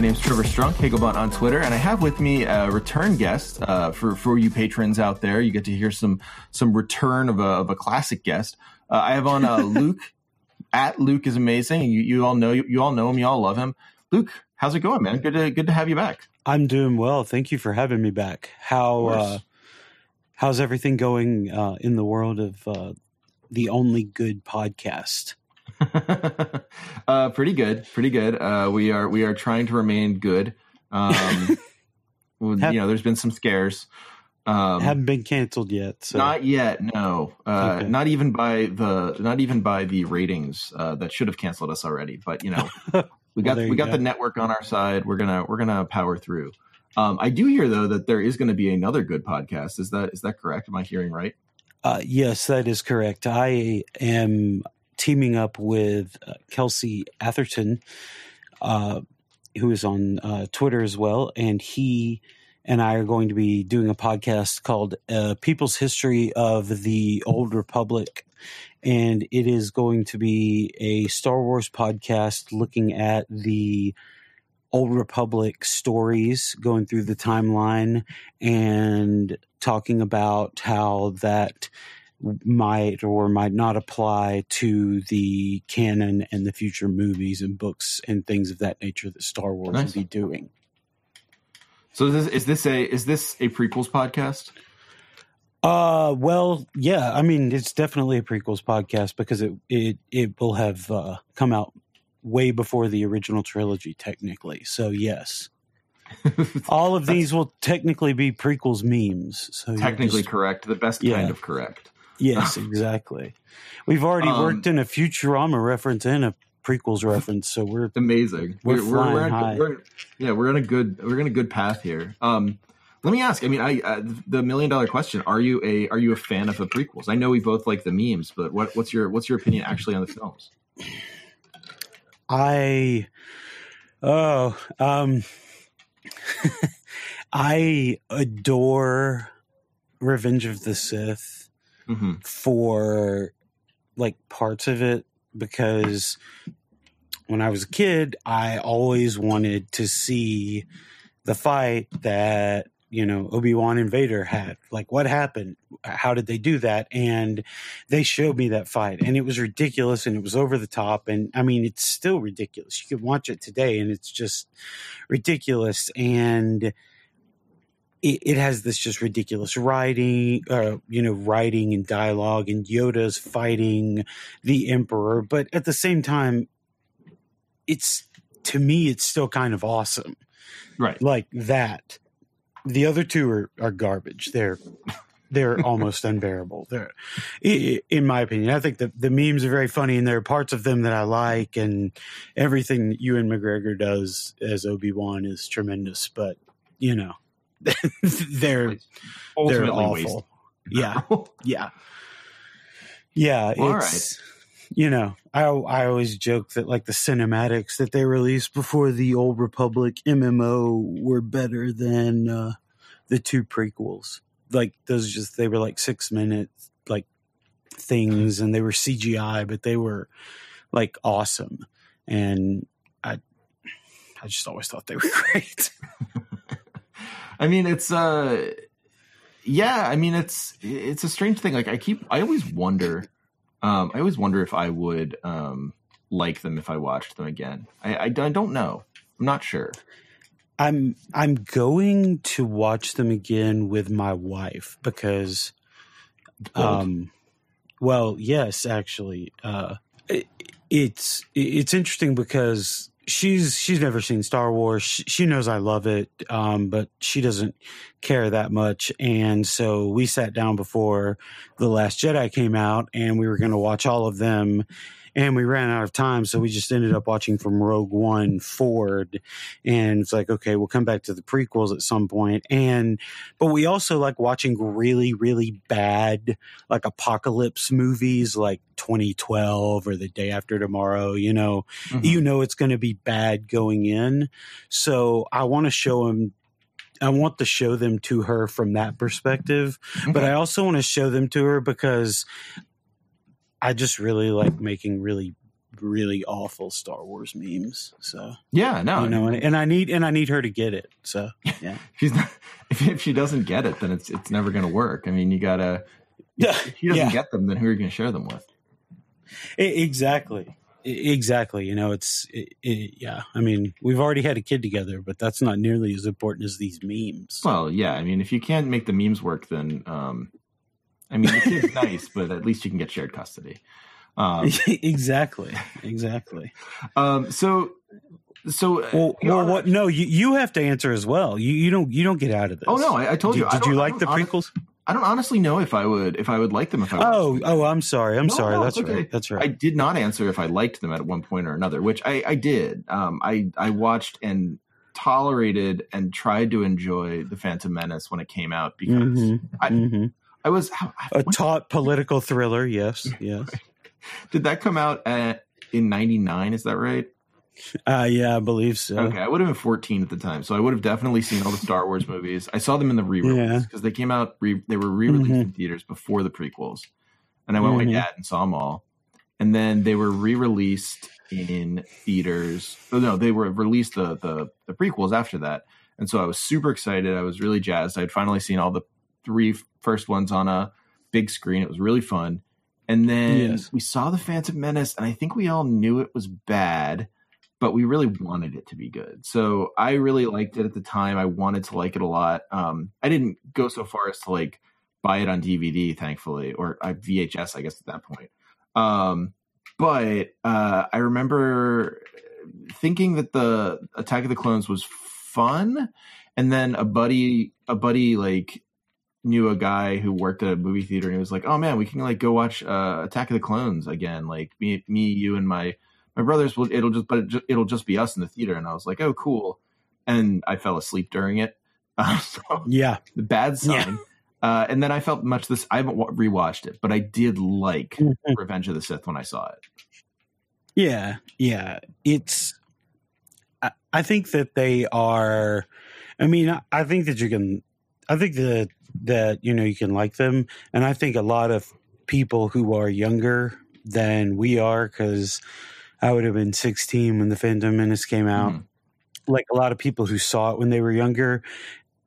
My name is Trevor Strunk, Hegelbon on Twitter, and I have with me a return guest uh, for for you patrons out there. You get to hear some some return of a, of a classic guest. Uh, I have on uh, Luke at Luke is amazing. You you all know you, you all know him. You all love him. Luke, how's it going, man? Good to good to have you back. I'm doing well. Thank you for having me back. How uh, how's everything going uh, in the world of uh, the only good podcast? uh, pretty good, pretty good. Uh, we are we are trying to remain good. Um, you know, there's been some scares. Um, Haven't been canceled yet, so Not yet, no. Uh, Okay. Not even by the not even by the ratings uh, that should have canceled us already. But you know, we got there we got go. the network on our side. We're gonna we're gonna power through. Um, I do hear though that there is going to be another good podcast. Is that is that correct? Am I hearing right? uh, yes, that is correct. I am teaming up with uh, Kelsey Atherton, uh, who is on uh, Twitter as well, and he and I are going to be doing a podcast called uh, "People's History of the Old Republic." and it is going to be a Star Wars podcast looking at the Old Republic stories, going through the timeline and talking about how that might or might not apply to the canon and the future movies and books and things of that nature that Star Wars Nice. will be doing. So is this is this a is this a prequels podcast? Uh, well, yeah. I mean, it's definitely a prequels podcast because it it it will have uh, come out way before the original trilogy, technically. So yes, all of these will technically be prequels memes. So Technically just- correct, the best Yeah. kind of correct. Yes, exactly. We've already Um, worked in a Futurama reference and a prequels reference, so we're Amazing. We're we're, flying we're, on- high. we're- yeah, we're on a good we're in a good path here. Um, let me ask. I mean, I uh, the million dollar question: Are you a are you a fan of the prequels? I know we both like the memes, but what, what's your what's your opinion actually on the films? I oh um I adore Revenge of the Sith hmm for like parts of it because when I was a kid, I always wanted to see the fight that you know Obi Wan and Vader had. Like, what happened? How did they do that? And they showed me that fight, and it was ridiculous, and it was over the top. And I mean, it's still ridiculous. You can watch it today, and it's just ridiculous. And it, it has this just ridiculous writing, uh, you know, writing and dialogue, and Yoda's fighting the Emperor. But at the same time, it's to me, it's still kind of awesome, Right. like that. The other two are, are garbage. They're they're almost unbearable. They're, in my opinion, I think the the memes are very funny, and there are parts of them that I like, and everything that Ewan McGregor does as Obi Wan is tremendous. But you know, they're It's they're awful. wasted. Yeah, yeah, yeah. All it's you know, I I always joke that like the cinematics that they released before the Old Republic MMO were better than uh, the two prequels. Like those just they were like six minutes like things, and they were CGI, but they were like awesome. And I I just always thought they were great. I mean, it's uh, yeah. I mean, it's it's a strange thing. Like I keep, I always wonder um, I always wonder if I would um, like them if I watched them again. I, I, I don't know. I'm not sure. I'm I'm going to watch them again with my wife because, um, well, yes, actually, uh, it, it's it's interesting because she's she's never seen Star Wars. She, she knows I love it, um, but she doesn't care that much. And so we sat down before the Last Jedi came out, and we were going to watch all of them and we ran out of time so we just ended up watching from rogue one forward and it's like okay we'll come back to the prequels at some point and but we also like watching really really bad like apocalypse movies like 2012 or the day after tomorrow you know mm-hmm. you know it's going to be bad going in so i want to show them I want to show them to her from that perspective, okay. but I also want to show them to her because I just really like making really really awful Star Wars memes. So yeah, no, you know, and, and, I need and I need her to get it. So yeah, she's not. If, if, she doesn't get it, then it's it's never going to work. I mean, you gotta. Yeah, if she doesn't yeah. get them, then who are you going to share them with? Exactly. Exactly. You know, it's it, it, yeah. I mean, we've already had a kid together, but that's not nearly as important as these memes. Well, yeah. I mean, if you can't make the memes work, then um, I mean, the kid's nice, but at least you can get shared custody. Um, exactly. Exactly. Um, so, so well, well what? No, you, you have to answer as well. You you don't you don't get out of this. Oh no, I, I told did, you. Did you like the prequels? I don't honestly know if I would if I would like them if I. Oh oh, I'm sorry. I'm no, sorry. No, That's okay. right. That's right. I did not answer if I liked them at one point or another, which I I did. Um, I I watched and tolerated and tried to enjoy the Phantom Menace when it came out because mm-hmm. I. Mm-hmm I was how, a taut political thriller. Yes, yes. Did that come out at, in '99? Is that right? Uh, yeah, I believe so. Okay, I would have been 14 at the time, so I would have definitely seen all the Star Wars movies. I saw them in the re-release because yeah. they came out. Re- they were re-released mm-hmm. in theaters before the prequels, and I went mm-hmm. with my dad and saw them all. And then they were re-released in theaters. Oh, no, they were released the, the the prequels after that, and so I was super excited. I was really jazzed. I'd finally seen all the three first ones on a big screen. It was really fun. And then yes. we saw the Phantom Menace, and I think we all knew it was bad, but we really wanted it to be good. So I really liked it at the time. I wanted to like it a lot. Um, I didn't go so far as to like buy it on DVD, thankfully, or uh, VHS, I guess, at that point. Um, but uh, I remember thinking that the Attack of the Clones was fun, and then a buddy, a buddy like knew a guy who worked at a movie theater and he was like, "Oh man, we can like go watch uh, Attack of the Clones again. Like me, me, you, and my my brothers will. It'll just, but it it'll just be us in the theater." And I was like, "Oh, cool." And I fell asleep during it. Uh, so yeah, the bad sign. Yeah. Uh, and then I felt much this. I haven't rewatched it, but I did like mm-hmm. Revenge of the Sith when I saw it. Yeah, yeah, it's. I, I think that they are. I mean, I, I think that you can. I think that that you know you can like them and i think a lot of people who are younger than we are because i would have been 16 when the phantom menace came out mm-hmm. like a lot of people who saw it when they were younger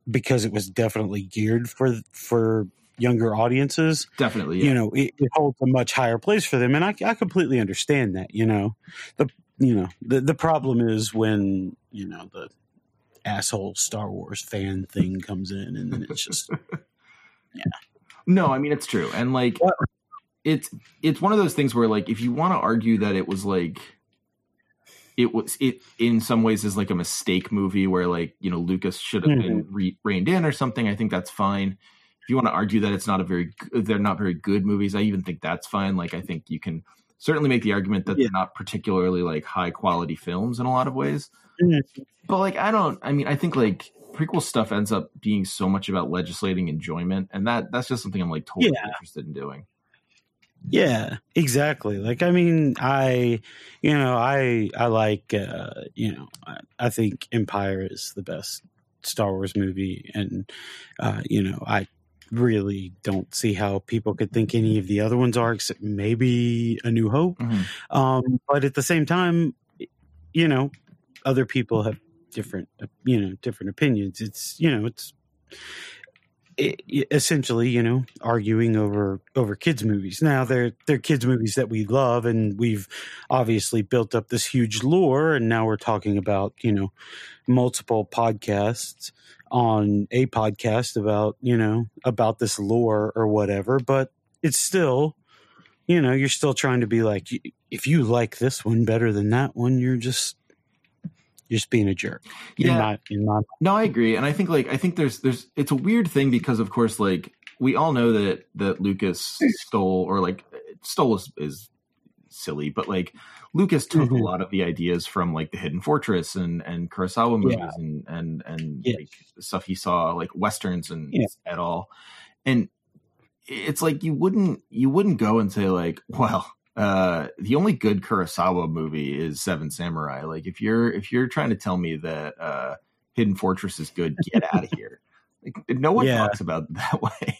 because it was definitely geared for for younger audiences definitely yeah. you know it, it, holds a much higher place for them and I, I completely understand that you know the you know the the problem is when you know the asshole Star Wars fan thing comes in, and then it's just yeah. No, I mean it's true, and like what? it's it's one of those things where like if you want to argue that it was like it was it in some ways is like a mistake movie where like you know Lucas should have mm-hmm. been re- reined in or something. I think that's fine. If you want to argue that it's not a very they're not very good movies, I even think that's fine. Like I think you can certainly make the argument that yeah. they're not particularly like high quality films in a lot of ways. Mm-hmm. But like, I don't. I mean, I think like prequel stuff ends up being so much about legislating enjoyment, and that that's just something I'm like totally yeah. interested in doing. Yeah, exactly. Like I mean, I you know, I I like uh, you know, I, I think Empire is the best Star Wars movie and uh, you know, I really don't see how people could think any of the other ones are except maybe A New Hope. Mm-hmm. Um, but at the same time, you know, other people have different, you know, different opinions. It's, you know, it's it, essentially, you know, arguing over over kids movies. Now they're they're kids movies that we love, and we've obviously built up this huge lore, and now we're talking about you know multiple podcasts on a podcast about you know about this lore or whatever. But it's still, you know, you're still trying to be like, if you like this one better than that one, you're just you're just being a jerk. Yeah. In my, in my, No, I agree, and I think like I think there's there's it's a weird thing because of course like we all know that that Lucas stole or like stole is, is silly, but like Lucas took Mhm. a lot of the ideas from like the Hidden Fortress and and Kurosawa movies Yeah. and and and Yes. like stuff he saw like westerns and Yeah. at all, and it's like you wouldn't you wouldn't go and say like well uh the only good Kurosawa movie is Seven Samurai. Like if you're if you're trying to tell me that uh Hidden Fortress is good, get out of here. Like no one Yeah. talks about it that way.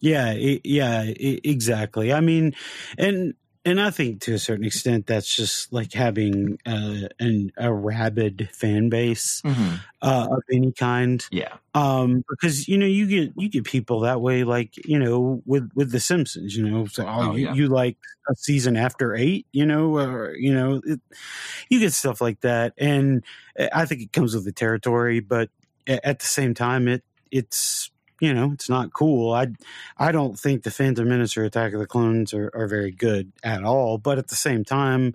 Yeah, e- yeah, e- exactly. I mean, and and I think to a certain extent that's just like having uh, an a rabid fan base uh, of any kind. Yeah. Um, because you know you get you get people that way, like you know with with the Simpsons, you know, so oh, Oh, you, yeah. you like a season after eight, you know, or you know, it, you get stuff like that, and I think it comes with the territory, but at the same time, it it's you know it's not cool. I I don't think the Phantom Menace or Attack of the Clones are, are very good at all, but at the same time,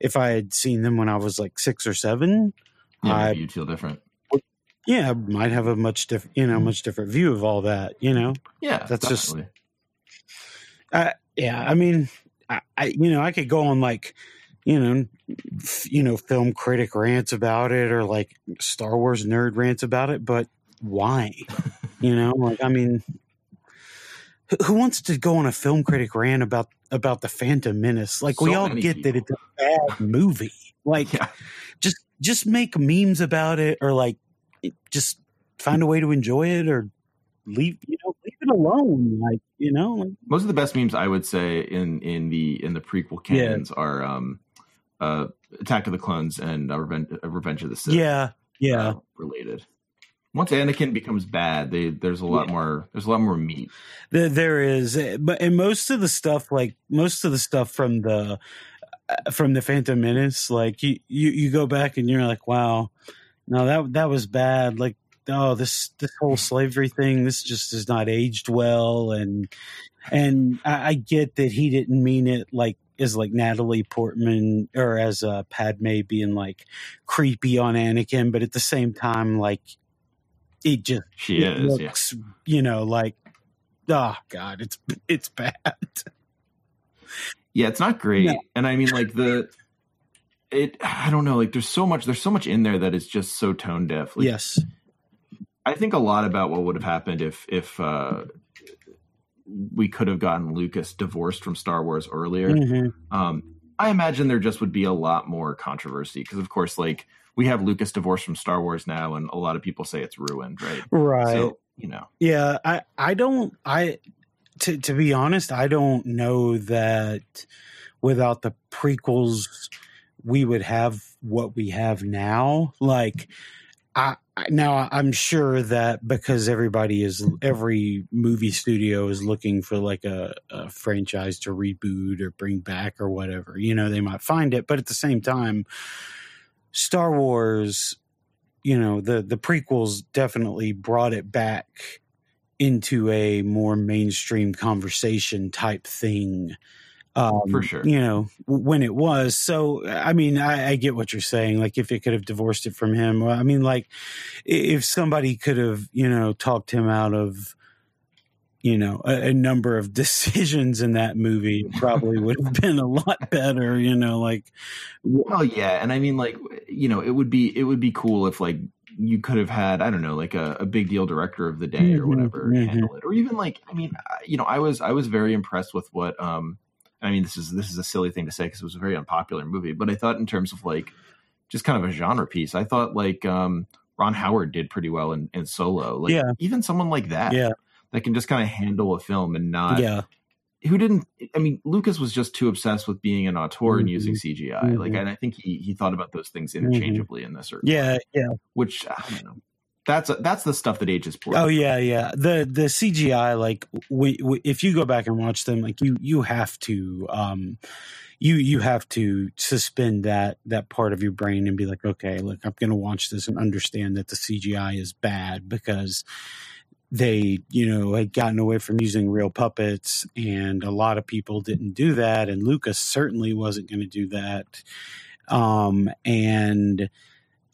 if I had seen them when I was like six or seven, Yeah, I, you'd feel different. yeah, I might have a much different, you know, much different view of all that. You know, Yeah. That's just- definitely. yeah. I mean, I, I you know, I could go on like, you know, f- you know, film critic rants about it or like Star Wars nerd rants about it, but why? you know, like I mean, who, wants to go on a film critic rant about about the Phantom Menace? Like we all get that it's a bad movie. Like Yeah. just just make memes about it or like just find a way to enjoy it or leave you know leave it alone like you know like, Most of the best memes I would say in in the in the prequel Yeah. canons are um uh Attack of the Clones and uh, Revenge, uh, Revenge of the Sith. yeah yeah uh, related. Once Anakin becomes bad, they there's a lot Yeah. more there's a lot more meat. there, there is but and most of the stuff like most of the stuff from the uh, from the phantom menace like you you, you go back and you're like wow no that that was bad like oh this this whole slavery thing this just has not aged well and and I, I get that he didn't mean it like as like Natalie Portman or as uh, Padme being like creepy on Anakin, but at the same time, like it just She it is, yeah. looks, you know, like oh god, it's it's bad. Yeah, it's not great. No. And I mean like the it I don't know, like there's so much there's so much in there that is just so tone deaf. Like, yes, I think a lot about what would have happened if if uh we could have gotten Lucas divorced from Star Wars earlier. Mhm. Um I imagine there just would be a lot more controversy because of course like we have Lucas divorced from Star Wars now and a lot of people say it's ruined, right? right. So, you know. Yeah, I I don't I to to be honest, I don't know that without the prequels we would have what we have now. Like I now I'm sure that because everybody is every movie studio is looking for like a, a franchise to reboot or bring back or whatever. You know, they might find it, but at the same time Star Wars you know the the prequels definitely brought it back into a more mainstream conversation type thing um, For sure. you know when it was so i mean I, I get what you're saying like if it could have divorced it from him i mean like if somebody could have you know talked him out of you know a, a number of decisions in that movie probably would have been a lot better you know like Well, yeah, and I mean, like, you know, it would be it would be cool if like you could have had I don't know like a, a big deal director of the day or Mhm, whatever mhm. handle it, or even like I mean you know I was I was very impressed with what um I mean this is this is a silly thing to say because it was a very unpopular movie, but I thought in terms of like just kind of a genre piece, I thought like um Ron Howard did pretty well in, in Solo, like Yeah. even someone like that Yeah, that can just kind of handle a film and not yeah, who didn't i mean lucas was just too obsessed with being an auteur and Mhm. using cgi like Mhm. and i think he he thought about those things interchangeably in this certain way, yeah, yeah. which i don't know that's that's the stuff that ages poorly Oh yeah, yeah. The the CGI like we, we, if you go back and watch them, like you you have to um you you have to suspend that that part of your brain and be like, okay, look, I'm going to watch this and understand that the CGI is bad because they you know had gotten away from using real puppets and a lot of people didn't do that and Lucas certainly wasn't going to do that. Um and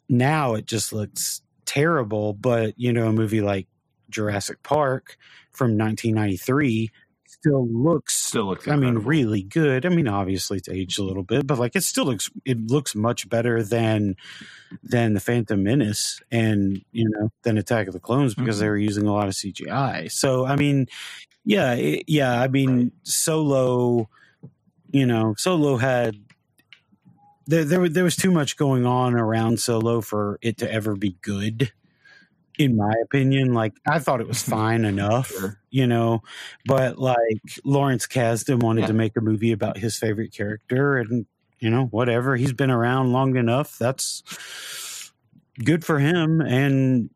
now it just looks terrible but you know a movie like Jurassic Park from 1993 still looks still looks I mean, really good. I mean, obviously it's aged a little bit, but like it still looks it looks much better than than the Phantom Menace and you know than Attack of the Clones because Mhm. they were using a lot of CGI. So I mean, yeah, it, yeah. I mean, Solo, you know, Solo had there there there was too much going on around Solo for it to ever be good. In my opinion, like I thought it was fine enough Sure. You know but like lawrence kasdan wanted Yeah. to make a movie about his favorite character and you know whatever. He's been around long enough. That's good for him. And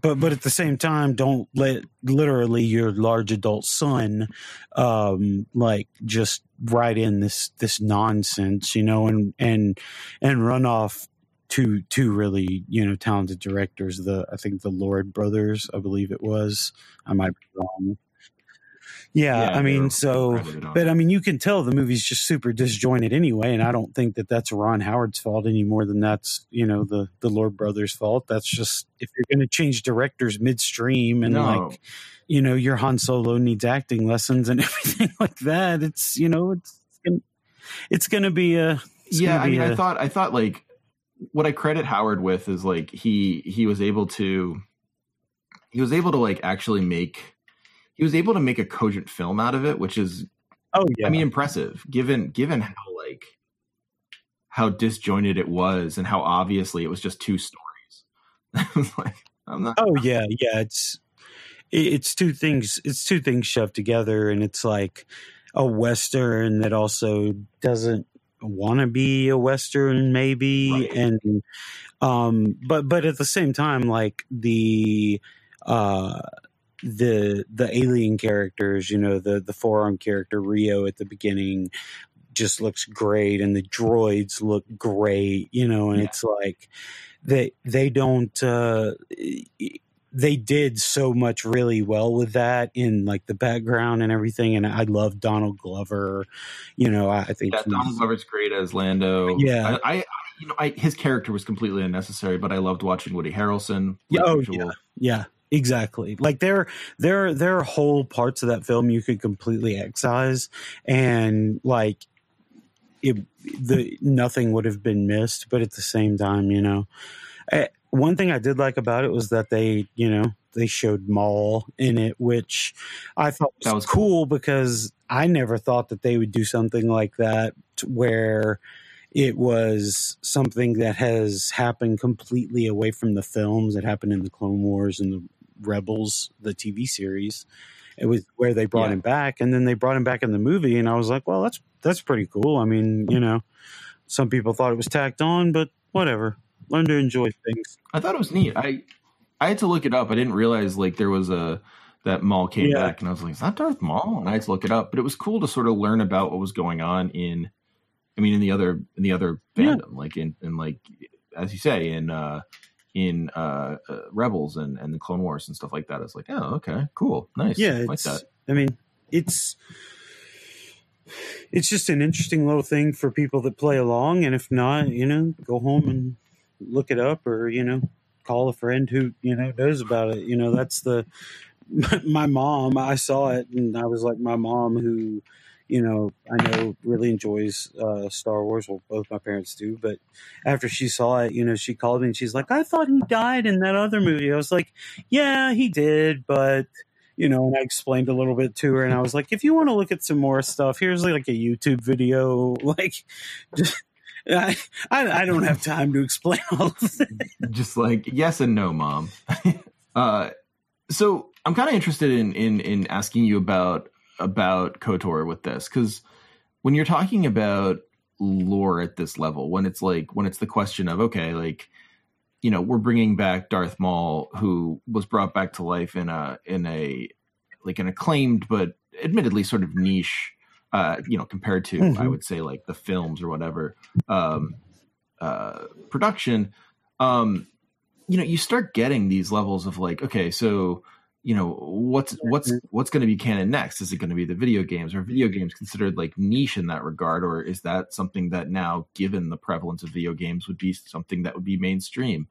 but but at the same time don't let literally your large adult son um like just write in this this nonsense you know and and and run off two two really you know talented directors the i think the lord brothers i believe it was. I might be wrong. Yeah, Yeah, i mean so but i mean you can tell the movie's just super disjointed anyway and i don't think that that's ron howard's fault any more than that's you know the the lord brothers fault. That's just if you're going to change directors midstream and no, like you know your han solo needs acting lessons and everything like that it's you know it's it's gonna be a yeah gonna i mean I a- thought i thought like what i credit howard with is like he he was able to he was able to like actually make he was able to make a cogent film out of it which is oh yeah I mean, impressive given given how like how disjointed it was and how obviously it was just two stories. Like I'm not. Oh yeah, yeah. It's it's two things. It's two things shoved together, and it's like a western that also doesn't want to be a western, maybe, Right. and um, but but at the same time, like the uh the the alien characters, you know, the the forearm character Rio at the beginning just looks great and the droids look great, you know, and Yeah. it's like they they don't uh they did so much really well with that in like the background and everything and I love Donald Glover, you know, I, I think Yeah, Donald Glover's great as Lando. Yeah. I, I you know, I, his character was completely unnecessary, but I loved watching Woody Harrelson. Yeah, oh, usual. Yeah, exactly. Like there, there, there are whole parts of that film you could completely excise, and like it, the nothing would have been missed. But at the same time, you know, eh, one thing I did like about it was that they, you know, they showed Maul in it, which I thought was, was cool, cool. because I never thought that they would do something like that where it was something that has happened completely away from the films. It happened in the Clone Wars and the Rebels, the TV series. It was where they brought Yeah. him back, and then they brought him back in the movie, and I was like, well, that's that's pretty cool. I mean, you know, some people thought it was tacked on, but whatever. Learn to enjoy things. I thought it was neat. I I had to look it up. I didn't realize like there was a that Maul came Yeah. back, and I was like, "Is that Darth Maul?" And I had to look it up. But it was cool to sort of learn about what was going on in, I mean, in the other in the other Yeah. fandom, like in in like as you say in uh in uh, uh Rebels and and the Clone Wars and stuff like that. It's like, oh, okay, cool, nice, Yeah, like that. I mean, it's it's just an interesting little thing for people that play along, and if not, you know, go home and look it up, or you know, call a friend who you know knows about it. You know, that's the my mom. I saw it, and I was like, my mom who you know, I know really enjoys uh, Star Wars. Well, both my parents do. But after she saw it, you know, she called me and she's like, "I thought he died in that other movie." I was like, "Yeah, he did, but." You know, and I explained a little bit to her, and I was like, "If you want to look at some more stuff, here's like a YouTube video. Like, just I, I, I don't have time to explain all. Just like yes and no, mom. uh, so I'm kind of interested in in in asking you about about Kotor with this because when you're talking about lore at this level, when it's like when it's the question of okay, like you know we're bringing back Darth Maul, who was brought back to life in a in a like an acclaimed but admittedly sort of niche, uh, you know, compared to mm-hmm. I would say like the films or whatever um, uh, production. Um, you know, you start getting these levels of like, okay, so you know what's what's what's going to be canon next is it going to be the video games are video games considered like niche in that regard or is that something that now given the prevalence of video games would be something that would be mainstream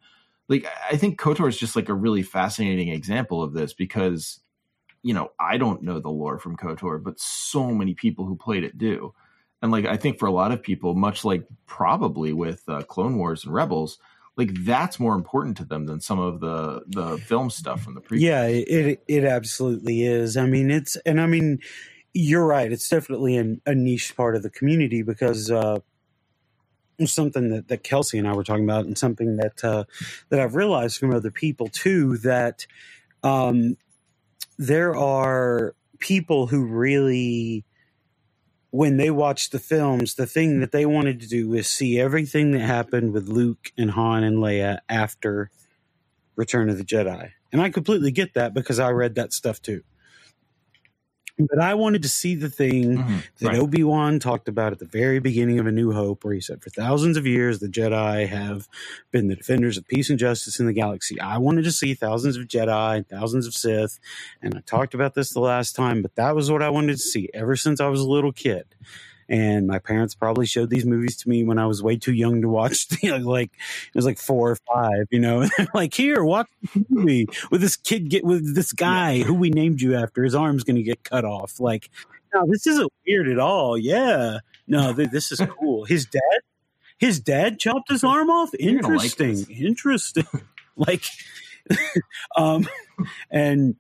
like i think kotor is just like a really fascinating example of this because you know i don't know the lore from kotor but so many people who played it do and like i think for a lot of people much like probably with uh, clone wars and rebels like that's more important to them than some of the the film stuff from the prequel. Yeah, it it absolutely is. I mean, it's and I mean, you're right. It's definitely an, a niche part of the community because uh, something that, that Kelsey and I were talking about, and something that uh, that I've realized from other people too that um, there are people who really when they watched the films, the thing that they wanted to do was see everything that happened with Luke and Han and Leia after Return of the Jedi. And I completely get that because I read that stuff too. But I wanted to see the thing mm-hmm, that right. Obi Wan talked about at the very beginning of A New Hope, where he said, For thousands of years, the Jedi have been the defenders of peace and justice in the galaxy. I wanted to see thousands of Jedi and thousands of Sith. And I talked about this the last time, but that was what I wanted to see ever since I was a little kid and my parents probably showed these movies to me when I was way too young to watch. like it was like four or five, you know. like here, watch the movie with this kid get with this guy who we named you after. His arm's going to get cut off. Like, no, this isn't weird at all. Yeah, no, th- this is cool. His dad, his dad chopped his arm off. Interesting, like interesting. like, um, and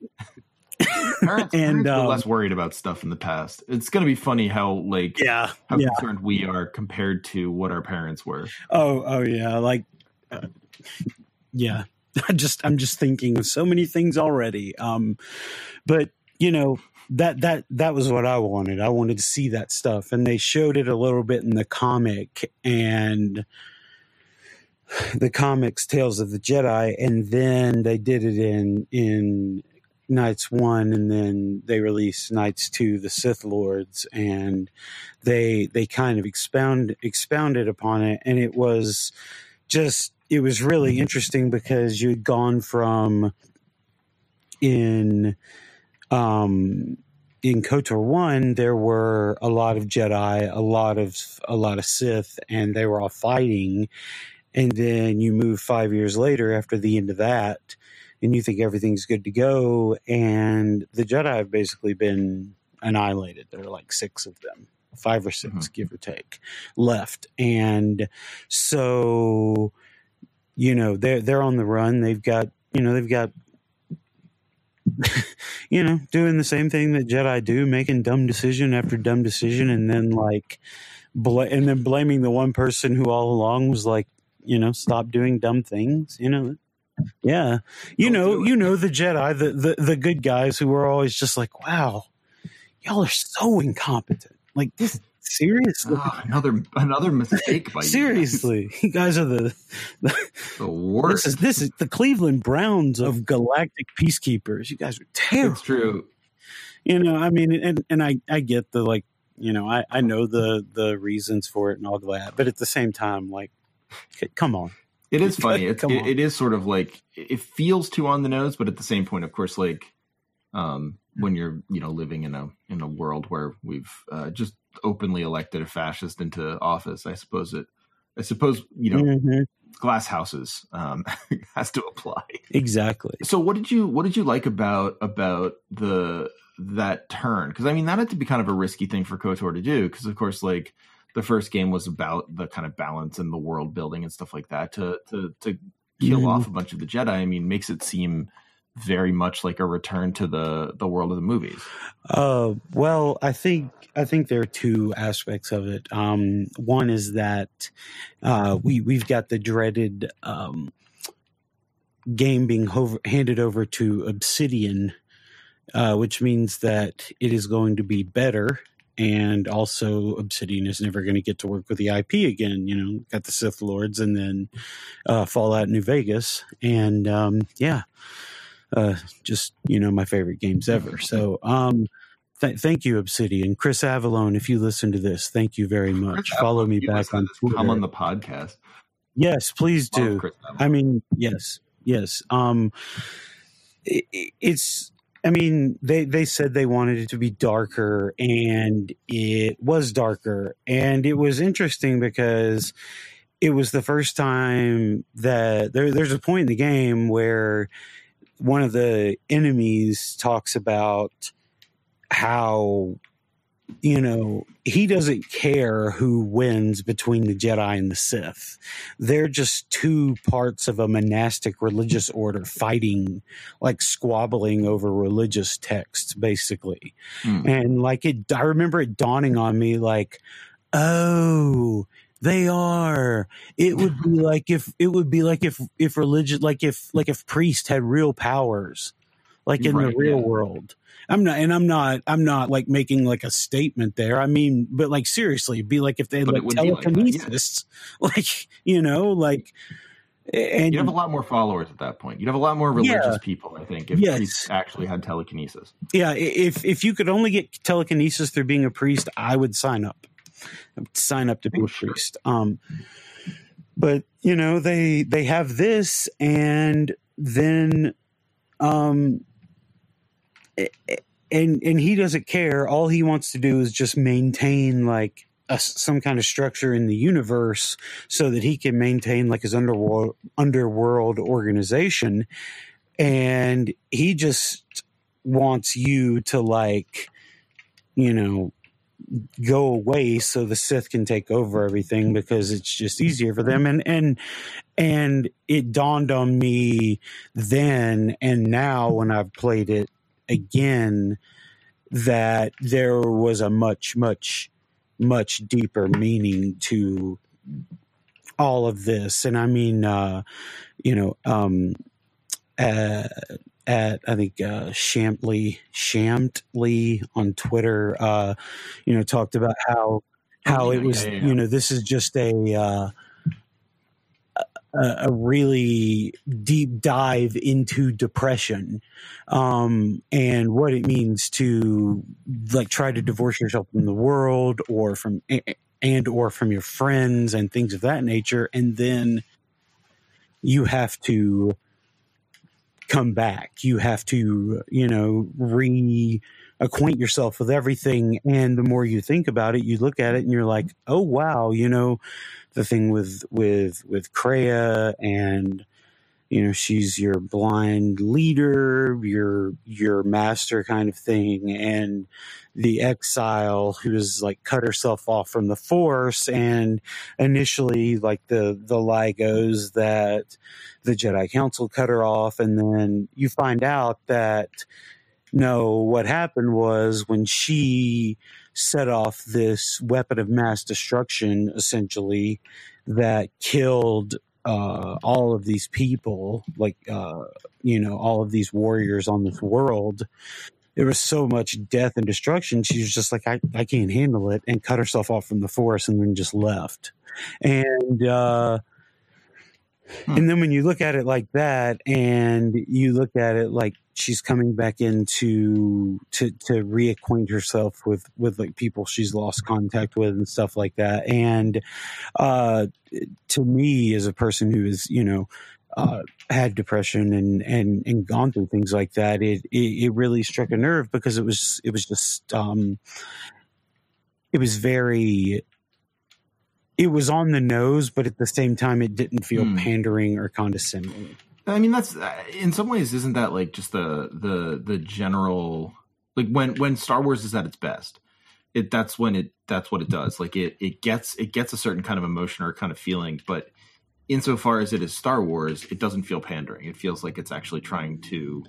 parents, and um, less worried about stuff in the past. It's going to be funny how like yeah how yeah. concerned we are compared to what our parents were. Oh oh yeah, like uh, yeah. I just I'm just thinking of so many things already. Um, but you know that that that was what I wanted. I wanted to see that stuff, and they showed it a little bit in the comic and the comics Tales of the Jedi, and then they did it in in Knights one, and then they released Knights two, the Sith Lords, and they they kind of expound expounded upon it, and it was just it was really interesting because you'd gone from in um in KOTOR one there were a lot of Jedi, a lot of a lot of Sith, and they were all fighting. And then you move five years later after the end of that, and you think everything's good to go. And the Jedi have basically been annihilated. There are like six of them, five or 6 mm-hmm. give or take, left. And so, you know, they're they're on the run. They've got you know they've got you know doing the same thing that Jedi do, making dumb decision after dumb decision, and then like. Bl- and then blaming the one person who all along was like, you know, stop doing dumb things. You know, yeah. You Don't know, you know the Jedi, the, the the good guys who were always just like, "Wow, y'all are so incompetent." Like this seriously. Oh, another another mistake by seriously. You guys. you guys are the the, the worst. This is, this is the Cleveland Browns of galactic peacekeepers. You guys are terrible. It's true. You know, I mean, and and I I get the like, you know, I I know the the reasons for it and all that, but at the same time, like, come on. It is funny. It's, it, it is sort of like it feels too on the nose, but at the same point, of course, like um, when you're you know living in a in a world where we've uh, just openly elected a fascist into office, I suppose it. I suppose you know mm-hmm. glass houses um, has to apply exactly. So what did you what did you like about about the that turn because I mean that had to be kind of a risky thing for Kotor to do because of course like the first game was about the kind of balance and the world building and stuff like that to to to kill mm-hmm. off a bunch of the Jedi. I mean makes it seem very much like a return to the the world of the movies. Uh, well, I think I think there are two aspects of it. Um, one is that uh, we we've got the dreaded um, game being ho- handed over to Obsidian, uh, which means that it is going to be better. And also, Obsidian is never going to get to work with the IP again. You know, got the Sith Lords and then uh, Fallout New Vegas. And um, yeah, uh, just you know my favorite games ever. So um, th- thank you, Obsidian, Chris Avellone. If you listen to this, thank you very much. Chris Follow me back on Twitter. Come on the podcast. Yes, please do. I mean, yes, yes. Um, it, it's. I mean, they they said they wanted it to be darker, and it was darker, and it was interesting because it was the first time that there, there's a point in the game where one of the enemies talks about how you know he doesn't care who wins between the jedi and the sith they're just two parts of a monastic religious order fighting like squabbling over religious texts basically mm. and like it i remember it dawning on me like oh they are. It would be like if it would be like if if religion like if like if priests had real powers, like in right, the real yeah. world. I'm not, and I'm not, I'm not like making like a statement there. I mean, but like seriously, be like if they had like telekinesis, like, yeah. like, you know, like, and you have a lot more followers at that point. You'd have a lot more religious yeah, people, I think, if yes. priests actually had telekinesis. Yeah, if if you could only get telekinesis through being a priest, I would sign up sign up to be a priest. Um, but you know they they have this, and then, um, and and he doesn't care. All he wants to do is just maintain like a, some kind of structure in the universe so that he can maintain like his underworld underworld organization and he just wants you to like you know go away so the Sith can take over everything because it's just easier for them. And and and it dawned on me then and now when I've played it again that there was a much much much deeper meaning to all of this. And I mean, uh, you know, um, uh, at I think uh, Shamply Shamtley on Twitter, uh, you know, talked about how how it was. You know, this is just a uh, a, a really deep dive into depression um, and what it means to like try to divorce yourself from the world or from and or from your friends and things of that nature, and then you have to come back. You have to, you know, reacquaint yourself with everything. And the more you think about it, you look at it and you're like, oh wow, you know, the thing with with with Kreia and you know she's your blind leader your your master kind of thing and the exile who's like cut herself off from the force and initially like the the lie goes that the jedi council cut her off and then you find out that no what happened was when she set off this weapon of mass destruction essentially that killed uh, all of these people, like uh, you know, all of these warriors on this world. There was so much death and destruction. She was just like, I, I can't handle it, and cut herself off from the forest, and then just left. And uh, Hmm. And then when you look at it like that, and you look at it like she's coming back into to to reacquaint herself with with like people she's lost contact with and stuff like that. And uh, to me, as a person who is you know uh, had depression and, and and gone through things like that, it, it, it really struck a nerve because it was it was just um, it was very it was on the nose, but at the same time, it didn't feel mm. pandering or condescending. I mean, that's in some ways, isn't that like just the the the general Like when when Star Wars is at its best, it that's when it that's what it does. Like it it gets it gets a certain kind of emotion or kind of feeling, but insofar as it is Star Wars, it doesn't feel pandering. It feels like it's actually trying to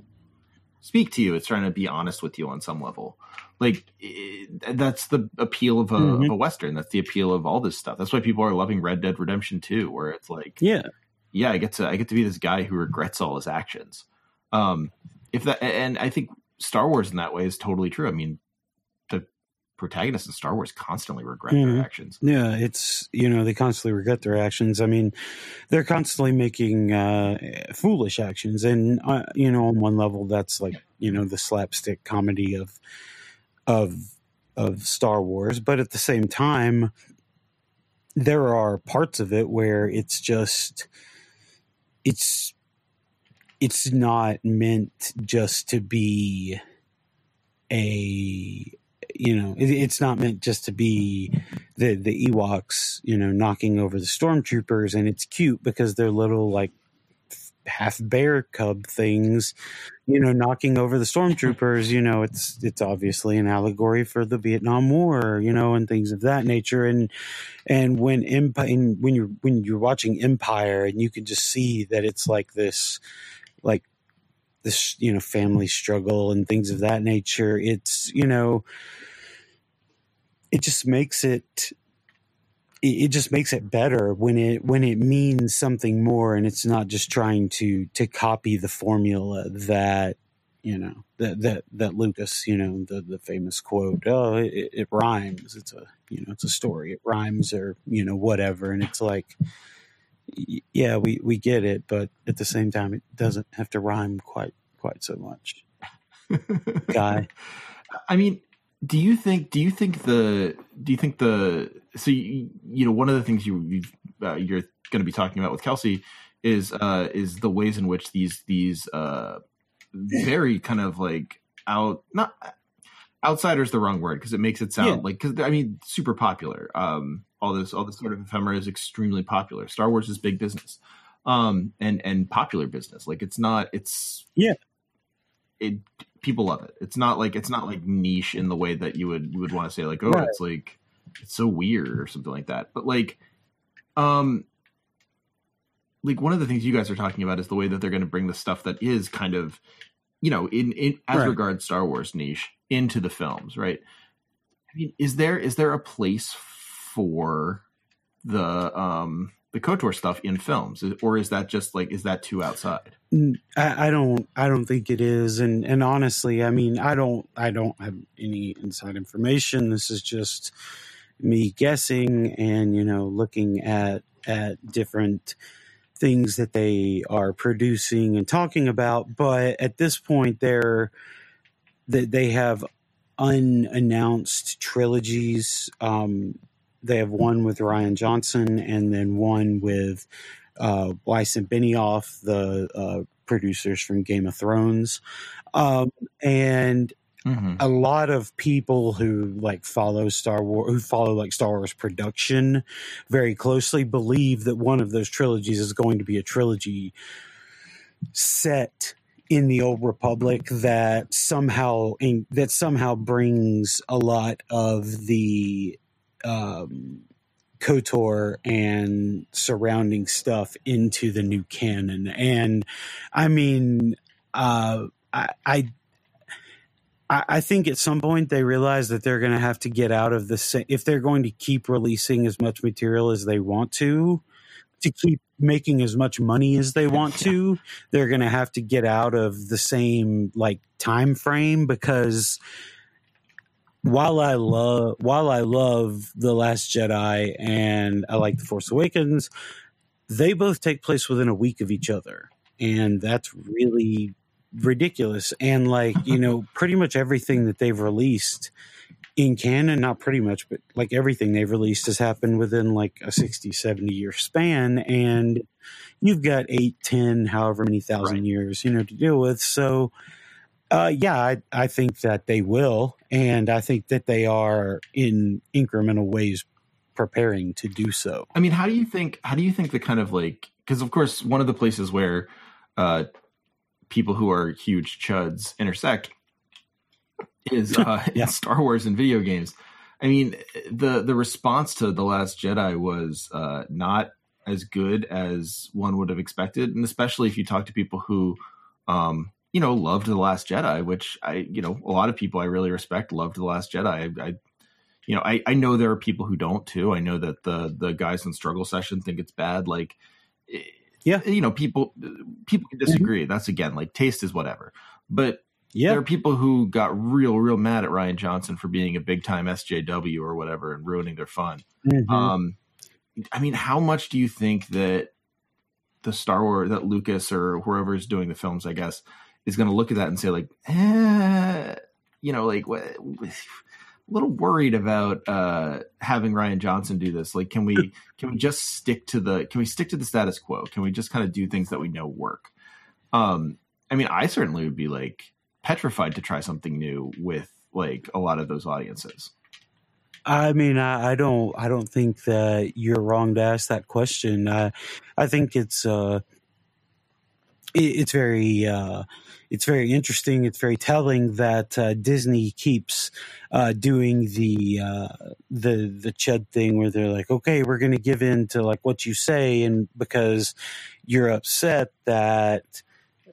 speak to you. It's trying to be honest with you on some level. Like it, that's the appeal of a, mm-hmm. of a western. That's the appeal of all this stuff. That's why people are loving Red Dead Redemption 2, where it's like, yeah, yeah, I get to I get to be this guy who regrets all his actions. Um, if that, and I think Star Wars in that way is totally true. I mean, protagonists in Star Wars constantly regret mm-hmm. their actions. Yeah, it's you know they constantly regret their actions. I mean, they're constantly making uh, foolish actions, and uh, you know on one level that's like you know the slapstick comedy of of of Star Wars, but at the same time, there are parts of it where it's just it's it's not meant just to be a you know, it, it's not meant just to be the the Ewoks, you know, knocking over the stormtroopers, and it's cute because they're little like half bear cub things, you know, knocking over the stormtroopers. You know, it's it's obviously an allegory for the Vietnam War, you know, and things of that nature. And and when Empire, when you're when you're watching Empire, and you can just see that it's like this, like this, you know, family struggle and things of that nature. It's you know it just makes it it just makes it better when it when it means something more and it's not just trying to to copy the formula that you know that that that Lucas you know the the famous quote oh it, it rhymes it's a you know it's a story it rhymes or you know whatever and it's like yeah we we get it but at the same time it doesn't have to rhyme quite quite so much. Guy? I mean do you think do you think the do you think the so you, you know one of the things you you uh, you're going to be talking about with Kelsey is uh is the ways in which these these uh very kind of like out not outsider is the wrong word because it makes it sound yeah. like because I mean super popular. Um, all this all this sort of ephemera is extremely popular. Star Wars is big business, um, and and popular business. Like it's not. It's yeah. It people love it. It's not like it's not like niche in the way that you would you would want to say like oh right. it's like it's so weird or something like that. But like um like one of the things you guys are talking about is the way that they're going to bring the stuff that is kind of you know in, in as right. regards Star Wars niche into the films, right? I mean, is there is there a place for the um the Kotor stuff in films, or is that just like is that too outside? I, I, don't I don't think it is, and and honestly, I mean, I don't I don't have any inside information. This is just me guessing, and you know, looking at at different things that they are producing and talking about. But at this point, they're that they have unannounced trilogies. Um, they have one with Rian Johnson and then one with uh, Weiss and Benioff, the uh, producers from Game of Thrones. Um, and mm-hmm. a lot of people who like follow Star Wars, who follow like Star Wars production very closely, believe that one of those trilogies is going to be a trilogy set in the old republic that somehow in, that somehow brings a lot of the um, KOTOR and surrounding stuff into the new canon. And I mean, uh, I, I I think at some point they realize that they're going to have to get out of the if they're going to keep releasing as much material as they want to to keep making as much money as they want to they're going to have to get out of the same like time frame because while I love while I love The Last Jedi and I like The Force Awakens, they both take place within a week of each other. And that's really ridiculous. And like, you know, pretty much everything that they've released in canon, not pretty much, but like everything they've released has happened within like a 60, 70 year span. And you've got eight, ten, however many thousand right. years, you know, to deal with. So uh, yeah, I, I think that they will, and I think that they are in incremental ways preparing to do so. I mean, how do you think? How do you think the kind of like? Because of course, one of the places where uh, people who are huge chuds intersect is uh, yeah. Star Wars and video games. I mean, the the response to the Last Jedi was uh, not as good as one would have expected, and especially if you talk to people who, um, you know, loved the Last Jedi, which I, you know, a lot of people I really respect loved the Last Jedi. I, I you know, I, I know there are people who don't too. I know that the the guys in struggle session think it's bad. Like, yeah, you know, people people can disagree. Mm-hmm. That's again like taste is whatever. But yeah. there are people who got real real mad at Rian Johnson for being a big time SJW or whatever and ruining their fun. Mm-hmm. Um, I mean, how much do you think that the Star Wars that Lucas or whoever is doing the films, I guess, is going to look at that and say like, eh, you know, like what little worried about uh, having Rian Johnson do this. Like, can we can we just stick to the can we stick to the status quo? Can we just kind of do things that we know work? Um, I mean, I certainly would be like petrified to try something new with like a lot of those audiences. I mean, I, I don't I don't think that you're wrong to ask that question. I I think it's uh, it's very uh, it's very interesting. It's very telling that uh, Disney keeps uh, doing the uh, the the Chud thing where they're like, okay, we're going to give in to like what you say, and because you're upset that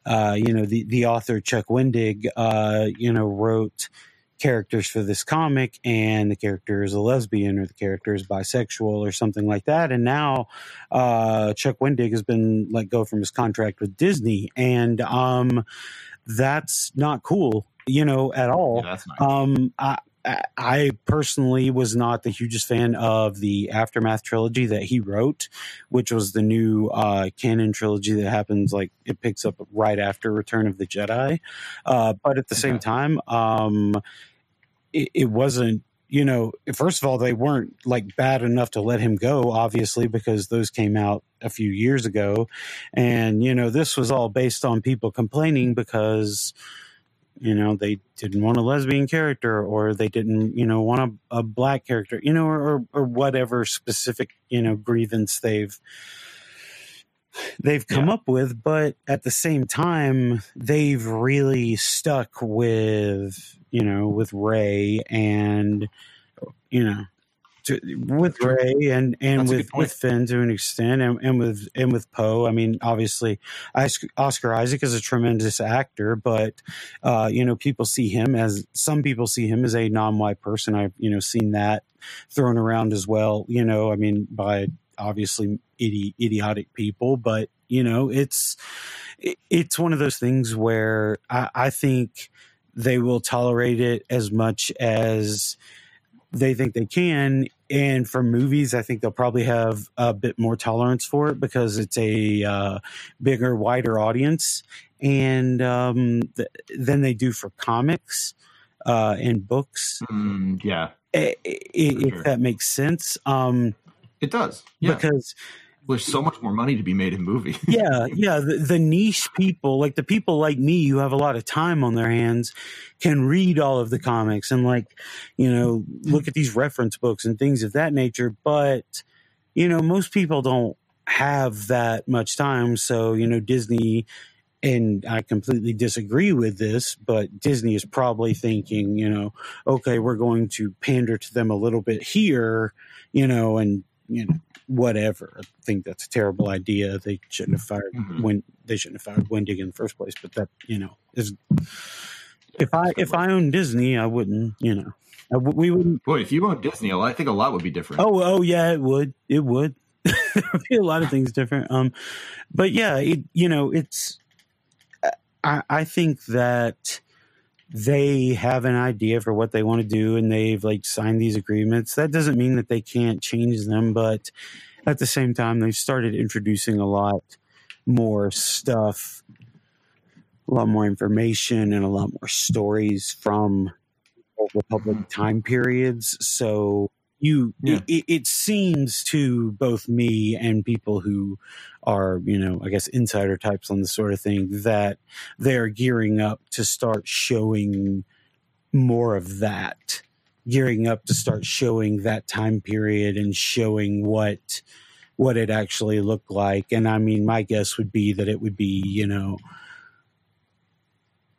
uh, you know the the author Chuck Wendig, uh, you know, wrote characters for this comic and the character is a lesbian or the character is bisexual or something like that and now uh, chuck wendig has been let go from his contract with disney and um, that's not cool, you know, at all. Yeah, um, I, I personally was not the hugest fan of the Aftermath trilogy that he wrote, which was the new uh, canon trilogy that happens like it picks up right after Return of the Jedi. Uh, but at the okay. same time, um, it, it, wasn't you know, first of all, they weren't like bad enough to let him go, obviously, because those came out a few years ago. And, you know, this was all based on people complaining because, you know, they didn't want a lesbian character or they didn't, you know, want a, a black character, you know, or, or whatever specific, you know, grievance they've they've come yeah. up with but at the same time they've really stuck with you know with Rey and you know to, with Rey and and That's with with Finn to an extent and, and with and with Poe. I mean, obviously, Oscar Isaac is a tremendous actor, but uh, you know, people see him as some people see him as a non-white person. I've you know seen that thrown around as well. You know, I mean, by obviously idi- idiotic people, but you know, it's it, it's one of those things where I, I think they will tolerate it as much as they think they can. And for movies, I think they'll probably have a bit more tolerance for it because it's a uh, bigger, wider audience, and um, th- than they do for comics uh, and books. Mm, yeah, it, it, sure. if that makes sense. Um, it does. Yeah. Because there's so much more money to be made in movies. yeah, yeah. The, the, niche people, like the people like me who have a lot of time on their hands, can read all of the comics and like, you know, look at these reference books and things of that nature. But, you know, most people don't have that much time. So, you know, Disney, and I completely disagree with this, but Disney is probably thinking, you know, okay, we're going to pander to them a little bit here, you know, and you know, whatever. I think that's a terrible idea. They shouldn't have fired mm-hmm. when they shouldn't have fired Wendig in the first place. But that you know is if I if I owned Disney, I wouldn't. You know, I, we wouldn't. Boy, if you owned Disney, I think a lot would be different. Oh, oh yeah, it would. It would. there would be a lot of things different. Um, but yeah, it, you know, it's. I, I think that they have an idea for what they want to do and they've like signed these agreements. That doesn't mean that they can't change them, but at the same time, they've started introducing a lot more stuff, a lot more information, and a lot more stories from Republic time periods. So you yeah. it, it, seems to both me and people who are you know i guess insider types on this sort of thing that they're gearing up to start showing more of that gearing up to start showing that time period and showing what what it actually looked like and i mean my guess would be that it would be you know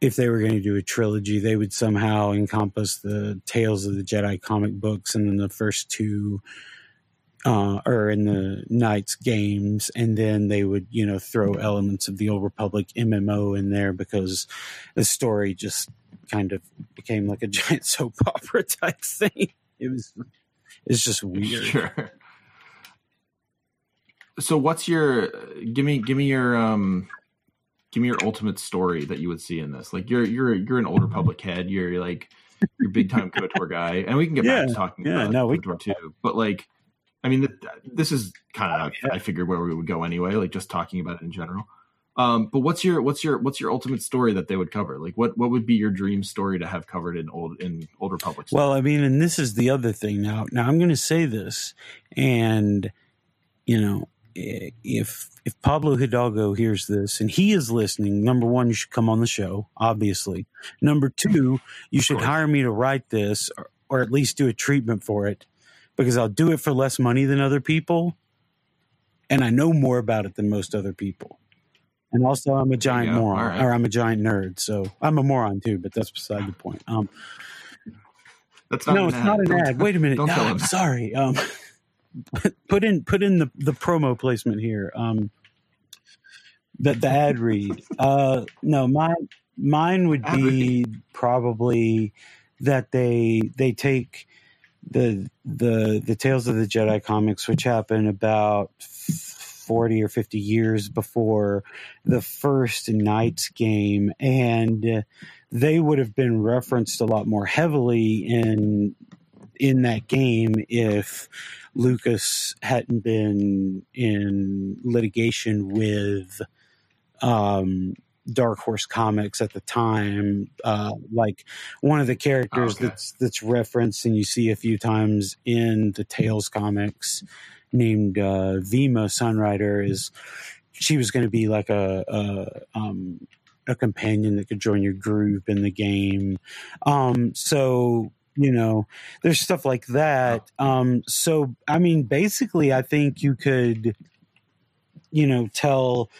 if they were going to do a trilogy, they would somehow encompass the Tales of the Jedi comic books and then the first two uh, or in the Knights games, and then they would, you know, throw elements of the Old Republic MMO in there because the story just kind of became like a giant soap opera type thing. It was, it's just weird. Sure. So, what's your give me give me your um give me your ultimate story that you would see in this? Like, you're you're you're an Old Republic head. You're like you're big time KOTOR guy, and we can get Yeah, back to talking yeah, about no, we- KOTOR too. But like, I mean, th- this is kind of I figured where we would go anyway. Like, just talking about it in general. Um, but what's your what's your what's your ultimate story that they would cover? Like, what what would be your dream story to have covered in old in Old Republic? Well, I mean, and this is the other thing now. Now I'm going to say this, and you know, if if Pablo Hidalgo hears this and he is listening, number one, you should come on the show. Obviously, number two, you should hire me to write this, or, or at least do a treatment for it, because I'll do it for less money than other people, and I know more about it than most other people. And also, I'm a giant moron, right. or I'm a giant nerd. So I'm a moron too, but that's beside the point. Um, That's not no, an it's ad. not an Don't- ad. Wait a minute. don't No, I'm sorry. Um, put, in put in the, the promo placement here. Um, the, the ad read. Uh, no, mine mine would be probably that they they take the the the Tales of the Jedi comics, which happen about forty or fifty years before the first Knights game, and they would have been referenced a lot more heavily in in that game if Lucas hadn't been in litigation with um, Dark Horse Comics at the time. Uh, like one of the characters Okay. that's that's referenced and you see a few times in the Tales comics, named uh, Vima Sunrider, is she was going to be like a, a um, a companion that could join your group in the game. Um, so you know, there's stuff like that. Um, so I mean, basically, I think you could, you know, tell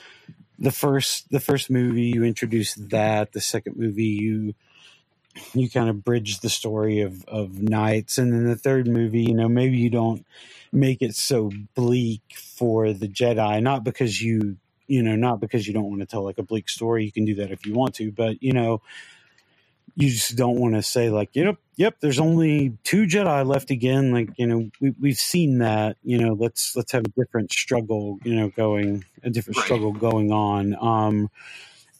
the first the first movie you introduce that, the second movie you you kind of bridge the story of of knights, and then the third movie, you know, maybe you don't make it so bleak for the Jedi, not because you you know, not because you don't want to tell like a bleak story. You can do that if you want to, but you know, you just don't want to say like, you know yep. There's only two Jedi left again. Like, you know, we we've seen that. You know, let's let's have a different struggle. You know, going a different Right. struggle going on. Um,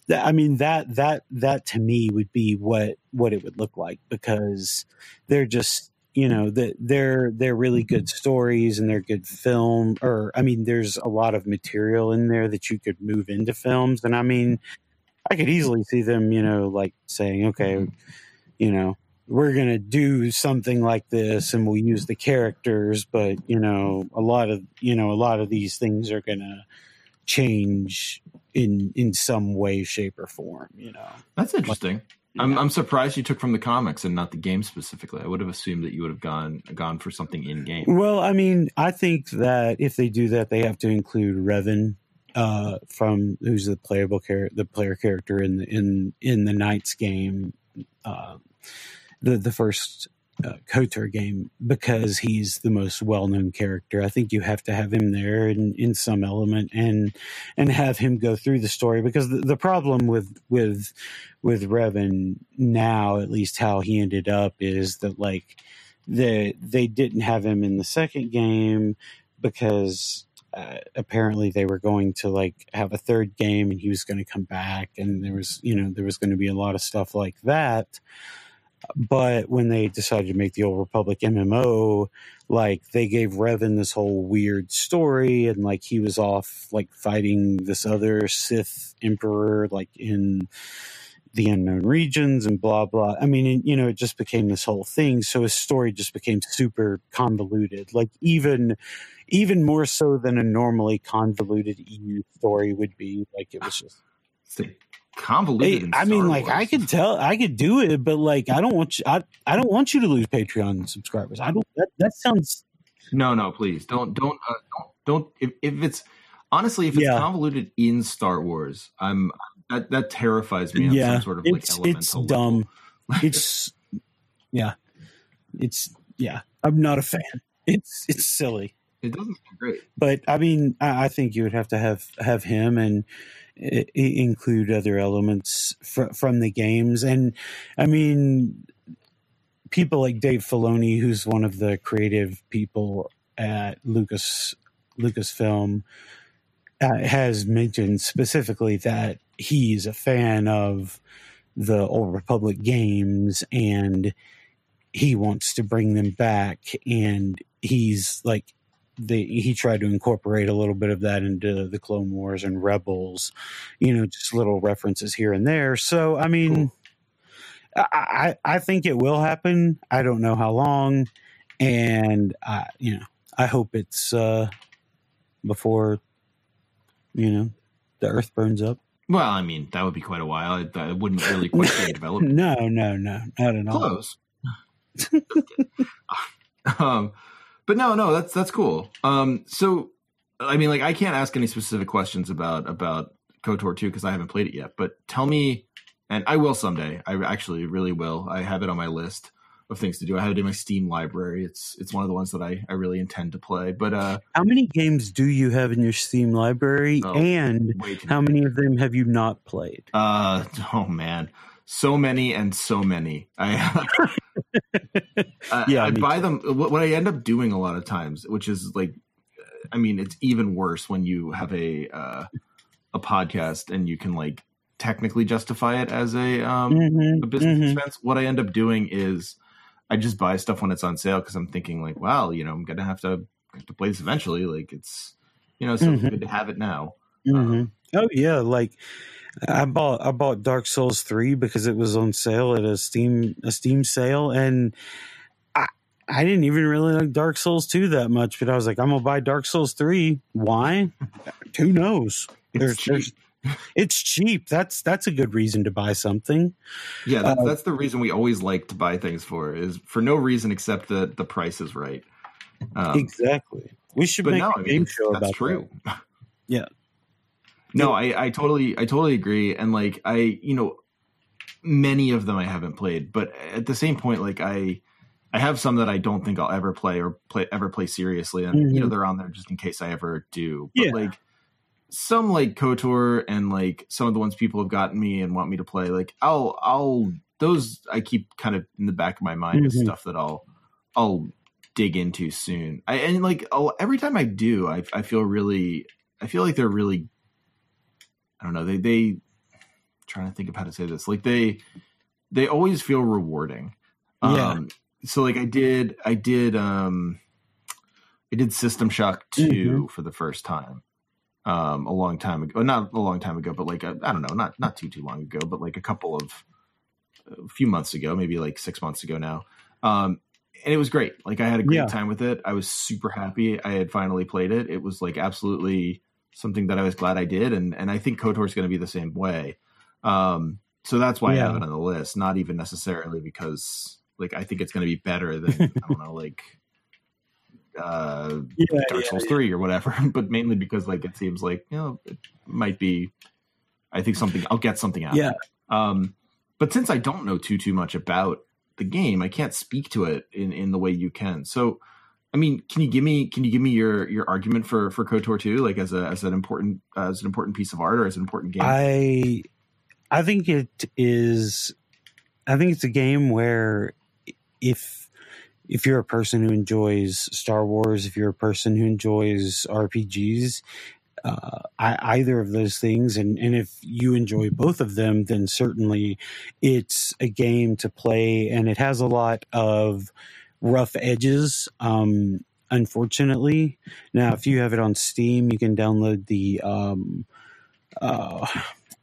that, I mean that that that to me would be what what it would look like because they're just you know that they're they're really good stories and they're good film or I mean there's a lot of material in there that you could move into films and I mean I could easily see them you know like saying okay mm-hmm. you know we're going to do something like this and we'll use the characters but you know a lot of you know a lot of these things are going to change in in some way shape or form you know That's interesting. I'm. I'm surprised you took from the comics and not the game specifically. I would have assumed that you would have gone gone for something in game. Well, I mean, I think that if they do that, they have to include Revan uh, from who's the playable character, the player character in the in in the Knights game, uh, the the first uh, KOTOR game, because he's the most well known character. I think you have to have him there in in some element and and have him go through the story because the, the problem with with with Revan now, at least how he ended up, is that like they they didn't have him in the second game because uh, apparently they were going to like have a third game and he was going to come back and there was you know there was going to be a lot of stuff like that but when they decided to make the old republic mmo like they gave revan this whole weird story and like he was off like fighting this other sith emperor like in the unknown regions and blah blah. I mean, you know, it just became this whole thing. So his story just became super convoluted, like even even more so than a normally convoluted EU story would be. Like it was just. Convoluted. Hey, I mean, like I could tell, I could do it, but like I don't want you, I, I don't want you to lose Patreon subscribers. I don't. That, that sounds. No, no, please don't, don't, uh, don't, don't. If, if it's honestly, if it's Yeah. convoluted in Star Wars, I'm that that terrifies me. On yeah, some sort of it's like it's dumb. It's yeah, it's yeah. I'm not a fan. It's it's silly. It doesn't sound great. but I mean, I, I think you would have to have have him and i- include other elements fr- from the games. And I mean, people like Dave Filoni, who's one of the creative people at Lucas Lucasfilm, uh, has mentioned specifically that he's a fan of the Old Republic games and he wants to bring them back and he's like the he tried to incorporate a little bit of that into the Clone Wars and Rebels, you know, just little references here and there. So I mean, Cool. I, I I think it will happen. I don't know how long, and I you know I hope it's uh before you know the Earth burns up. Well, I mean, that would be quite a while. It, wouldn't really quite be developed. No, no, no, not at all. Close. um, but no, no, that's that's cool. Um, so I mean, like, I can't ask any specific questions about about Kotor two because I haven't played it yet. But tell me, and I will someday. I actually really will. I have it on my list of things to do. I have it in my Steam library. It's it's one of the ones that I I really intend to play. But uh, How many games do you have in your Steam library, Oh. and how many of them have you not played? Uh oh man, so many and so many. I I, Yeah, I buy them. What, I end up doing a lot of times, which is like, I mean, it's even worse when you have a uh, a podcast and you can like technically justify it as a um Mhm, a business mhm. expense. What I end up doing is I just buy stuff when it's on sale because I'm thinking like, wow, you know, I'm gonna have to have to play this eventually. Like it's you know, so Mhm. good to have it now. Mhm. Oh yeah, like I bought I bought Dark Souls three because it was on sale at a Steam a Steam sale, and I I didn't even really like Dark Souls two that much, but I was like, I'm gonna buy Dark Souls three. Why? Who knows? It's cheap. there's, it's cheap. That's that's a good reason to buy something. Yeah, that's, Uh, that's the reason we always like to buy things for is for no reason except that the price is right. Um, exactly. We should make no, a I mean game show that's about true. Yeah. No, I, I totally I totally agree, and like I you know many of them I haven't played, but at the same point, like I I have some that I don't think I'll ever play or play ever play seriously, and you know Mhm. they're on there just in case I ever do. But Yeah. like some like Kotor and like some of the ones people have gotten me and want me to play, like I'll I'll those I keep kind of in the back of my mind as Mhm. stuff that I'll I'll dig into soon. I and like I'll, every time I do, I I feel really I feel like they're really I don't know they they trying to think of how to say this like they they always feel rewarding. Yeah. Um, so like I did I did um I did System Shock 2 Mhm. for the first time um a long time ago not a long time ago but like I I don't know not not too too long ago but like a couple of a few months ago maybe like 6 months ago now um and it was great like I had a great Yeah. time with it I was super happy I had finally played it it was like absolutely something that I was glad I did and and I think KOTOR is going to be the same way um so that's why I have it on the list not even necessarily because like I think it's going to be better than I don't know like uh Yeah, Dark yeah, Souls 3 or whatever, but mainly because like it seems like, you know, it might be I think something I'll get something out Yeah. Um but since I don't know too too much about the game, I can't speak to it in in the way you can. So I mean, can you give me can you give me your your argument for for KOTOR 2 like as a as an important uh, as an important piece of art or as an important game? I I think it is I think it's a game where if if you're a person who enjoys Star Wars, if you're a person who enjoys RPGs, uh, I, either of those things, and, and if you enjoy both of them, then certainly it's a game to play, and it has a lot of rough edges. Um, unfortunately, now if you have it on Steam, you can download the um, uh,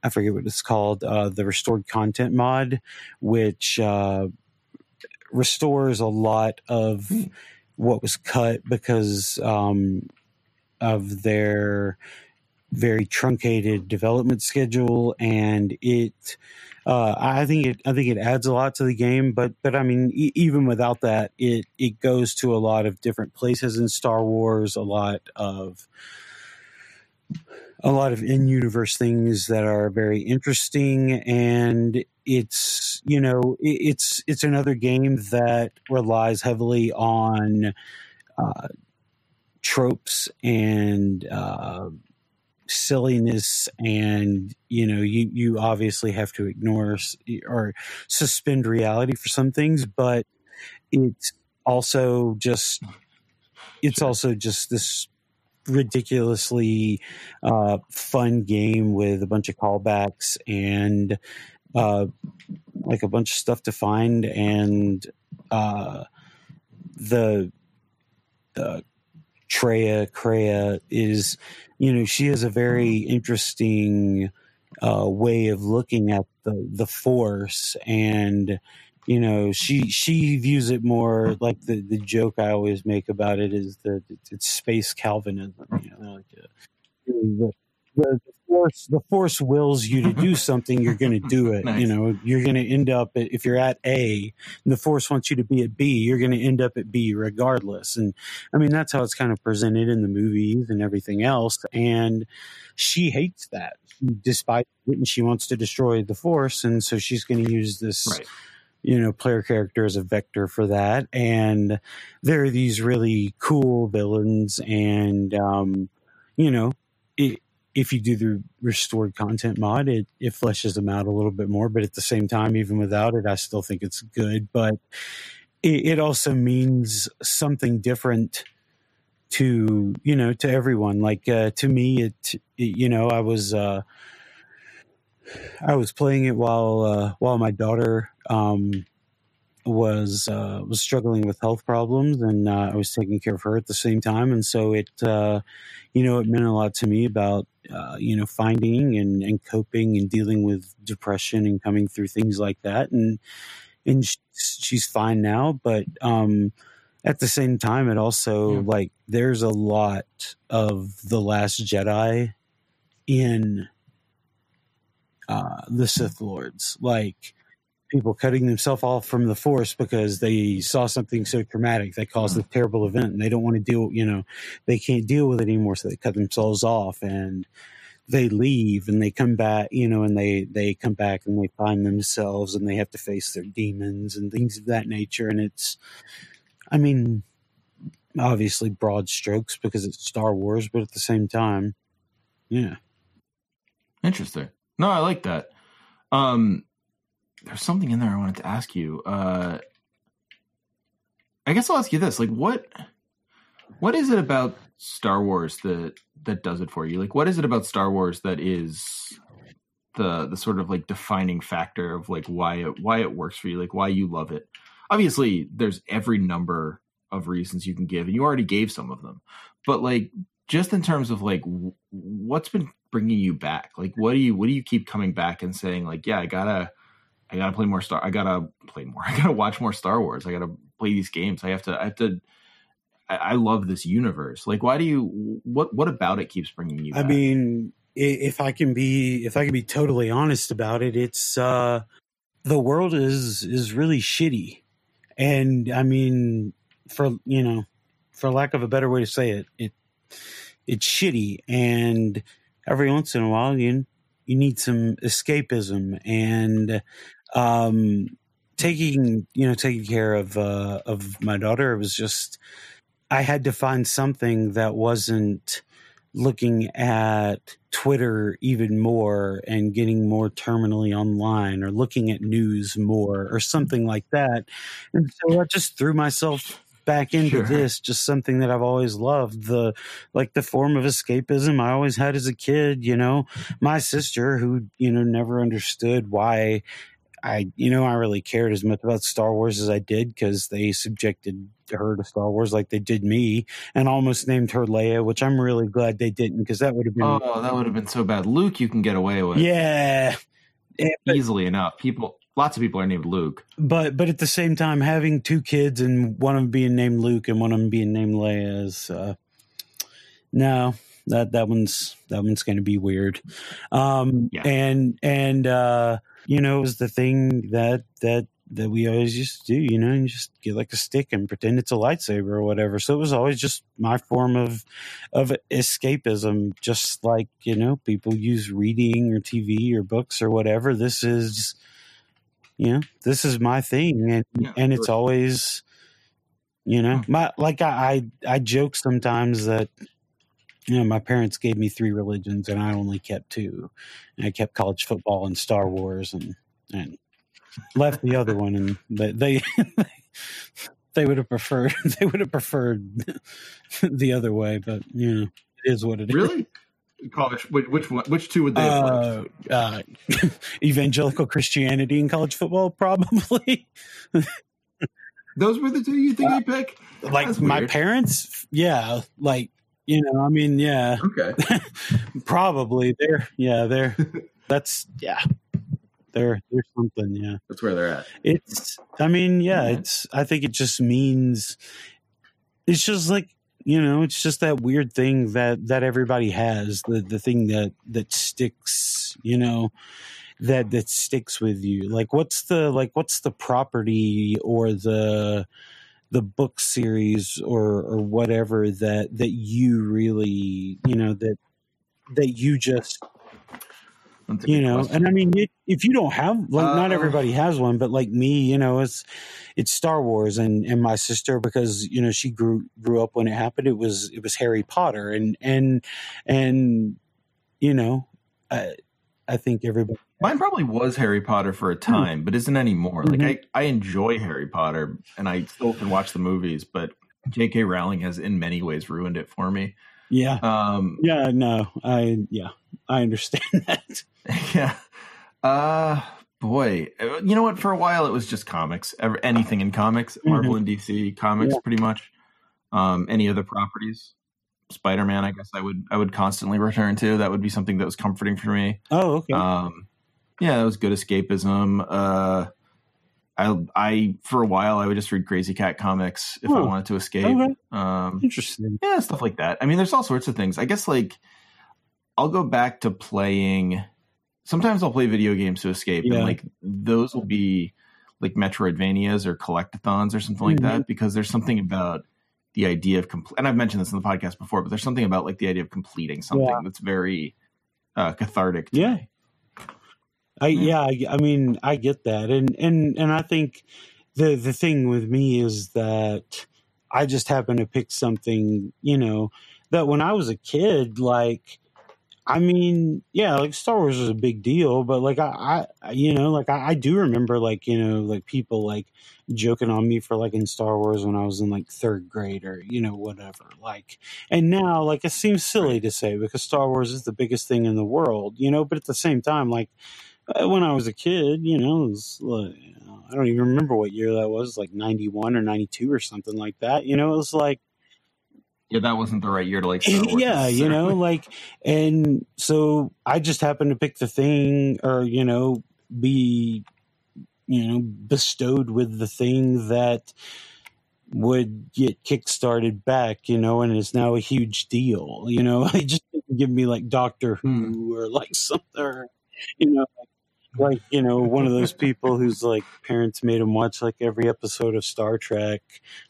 I forget what it's called, uh, the restored content mod, which uh, restores a lot of Hmm. what was cut because um, of their very truncated development schedule, and it. Uh, I think it. I think it adds a lot to the game, but but I mean, e- even without that, it it goes to a lot of different places in Star Wars. A lot of a lot of in-universe things that are very interesting and it's you know it's it's another game that relies heavily on uh, tropes and uh, silliness and you know you you obviously have to ignore or suspend reality for some things but it's also just it's also just this ridiculously uh, fun game with a bunch of callbacks and uh, like a bunch of stuff to find and uh, the the Treya Kreia is you know she has a very interesting uh, way of looking at the the force and you know she she views it more like the the joke I always make about it is that it's space Calvinism. You know, like uh, the, the, force the force wills you to do something, you're going to do it. nice. You know, you're going to end up at, if you're at A, and the force wants you to be at B, you're going to end up at B regardless. And I mean, that's how it's kind of presented in the movies and everything else. And she hates that. Despite it, and she wants to destroy the force, and so she's going to use this. Right you know player character as a vector for that and there are these really cool villains and um you know it, if you do the restored content mod it it fleshes them out a little bit more but at the same time even without it i still think it's good. But it, it also means something different to you know to everyone. Like uh to me it, it you know i was uh I was playing it while uh, while my daughter um, was uh, was struggling with health problems, and uh, I was taking care of her at the same time. And so it, uh, you know, it meant a lot to me about uh, you know finding and, and coping and dealing with depression and coming through things like that. And and she's fine now, but um, at the same time, it also yeah. like there's a lot of the Last Jedi in uh, the Sith Lords, like people cutting themselves off from the Force because they saw something so traumatic that caused a terrible event, and they don't want to deal. You know, they can't deal with it anymore, so they cut themselves off and they leave and they come back you know and they they come back and they find themselves and they have to face their demons and things of that nature and it's i mean obviously broad strokes because it's star wars but at the same time yeah interesting no, I like that. Um, there's something in there I wanted to ask you. Uh, I guess I'll ask you this: like, what what is it about Star Wars that that does it for you? Like, what is it about Star Wars that is the the sort of like defining factor of like why it why it works for you? Like, why you love it? Obviously, there's every number of reasons you can give, and you already gave some of them. But like, just in terms of like what's been bringing you back? Like, what do you what do you keep coming back and saying like, yeah, I gotta I gotta play more Star. I gotta play more. I gotta watch more Star Wars. I gotta play these games. I have to. I have to. I, I love this universe. Like, why do you? What What about it keeps bringing you? Back? I mean, if I can be, if I can be totally honest about it, it's uh the world is is really shitty, and I mean, for you know, for lack of a better way to say it, it it's shitty, and every once in a while you you need some escapism and um, taking you know taking care of uh, of my daughter was just I had to find something that wasn't looking at Twitter even more and getting more terminally online or looking at news more or something like that. And so I just threw myself back into sure. this just something that I've always loved the like the form of escapism I always had as a kid you know my sister who you know never understood why I you know I really cared as much about Star Wars as I did because they subjected her to Star Wars like they did me and almost named her Leia which I'm really glad they didn't because that would have been oh that would have been so bad Luke you can get away with yeah easily enough people lots of people are named Luke. But but at the same time, having two kids and one of them being named Luke and one of them being named Leia is uh, no that that one's that one's going to be weird. Um, yeah. And and uh, you know, it was the thing that that that we always used to do, you know, and just get like a stick and pretend it's a lightsaber or whatever. So it was always just my form of of escapism, just like you know people use reading or TV or books or whatever. This is, you know, this is my thing, and Yeah, and it's always, you know, hmm. my like I I, I joke sometimes that. You know, my parents gave me three religions, and I only kept two. And I kept college football and Star Wars, and and left the other one, and they they, they would have preferred they would have preferred the other way, but you know it is what it is. Really? College? Which, which one? Which two would they have? Uh, uh, evangelical Christianity and college football, probably. Those were the two you think I'd pick? like That's my weird. parents, yeah. Like you know, I mean, yeah, Okay. probably. They're yeah, they're that's yeah, they're they're something. Yeah. That's where they're at. It's, I mean, yeah, Mhm. it's, I think it just means, it's just like, you know, it's just that weird thing that, that everybody has, the, the thing that, that sticks, you know, that, that sticks with you. Like, what's the, like, what's the property or the, the book series or, or whatever that, that you really, you know, that, that you just you know question. and i mean it, if you don't have like not Uh, everybody has one but like me you know it's it's star wars and and my sister because you know she grew grew up when it happened it was it was harry potter and and and you know i i think everybody Mine probably was Harry Potter for a time, but isn't anymore. Mhm. Like I, I enjoy Harry Potter and I still can watch the movies, but J.K. Rowling has in many ways ruined it for me. yeah Um, yeah no i yeah i understand that yeah. Uh boy. Uh, You know what? For a while it was just comics. Ever anything in comics, Marvel and DC comics Yeah. pretty much. Um any other properties. Spider-Man, I guess I would I would constantly return to. That would be something that was comforting for me. oh okay Um, yeah, it was good escapism. Uh, I, I for a while I would just read Krazy Kat comics if I Oh, wanted to escape. okay. Um, interesting yeah, stuff like that. I mean, there's all sorts of things. I guess like I'll go back to playing. Sometimes I'll play video games to escape, Yeah. and like those will be like Metroidvanias or collectathons or something like Mhm. that because there's something about the idea of complete. And I've mentioned this in the podcast before, but there's something about like the idea of completing something Yeah. that's very uh, cathartic. To Yeah. me. I Yeah. I, I mean, I get that, and and and I think the the thing with me is that I just happen to pick something, you know, that when I was a kid, like, I mean, yeah, like Star Wars was a big deal, but like I, I you know, like I, I do remember like you know like people like joking on me for like in Star Wars when I was in like third grade or you know whatever, like, and now like it seems silly to say because Star Wars is the biggest thing in the world, you know, but at the same time, like Uh, when I was a kid, you know, it was like, I don't even remember what year that was, like 91 or 92 or something like that. You know, it was like, Yeah, that wasn't the right year to like. Yeah, you know, like, and so I just happened to pick the thing or, you know, be, you know, bestowed with the thing that would get kickstarted back, you know, and is now a huge deal. You know, it just didn't give me like Doctor hmm. Who or like something, or, you know, like, like you know, one of those people whose like parents made him watch like every episode of Star Trek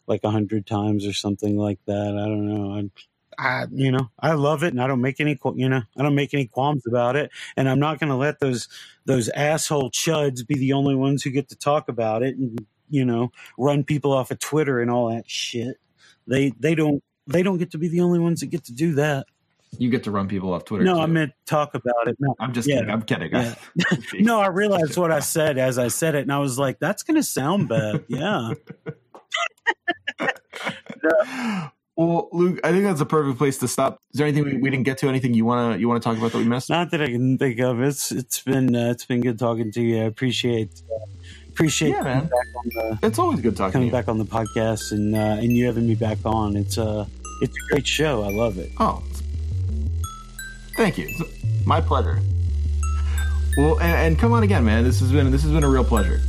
like a hundred times or something like that. I don't know. I, I, you know, I love it, and I don't make any, you know, I don't make any qualms about it, and I'm not going to let those those asshole chuds be the only ones who get to talk about it, and you know, run people off of Twitter and all that shit. They they don't they don't get to be the only ones that get to do that. You get to run people off Twitter. No, too. I meant talk about it. No, I'm just yeah. kidding. I'm kidding. Yeah. no, I realized what I said as I said it, and I was like, "That's going to sound bad." Yeah, well, Luke, I think that's a perfect place to stop. Is there anything we, we didn't get to? Anything you wanna you wanna talk about that we missed? not that I can think of. It's it's been uh, it's been good talking to you. I appreciate uh, appreciate Yeah, man. coming back on the It's always good talking coming back on the podcast and uh, and you having me back on. It's uh it's a great show. I love it. Oh, thank you. It's my pleasure. Well, and, and come on again, man. This has been this has been a real pleasure.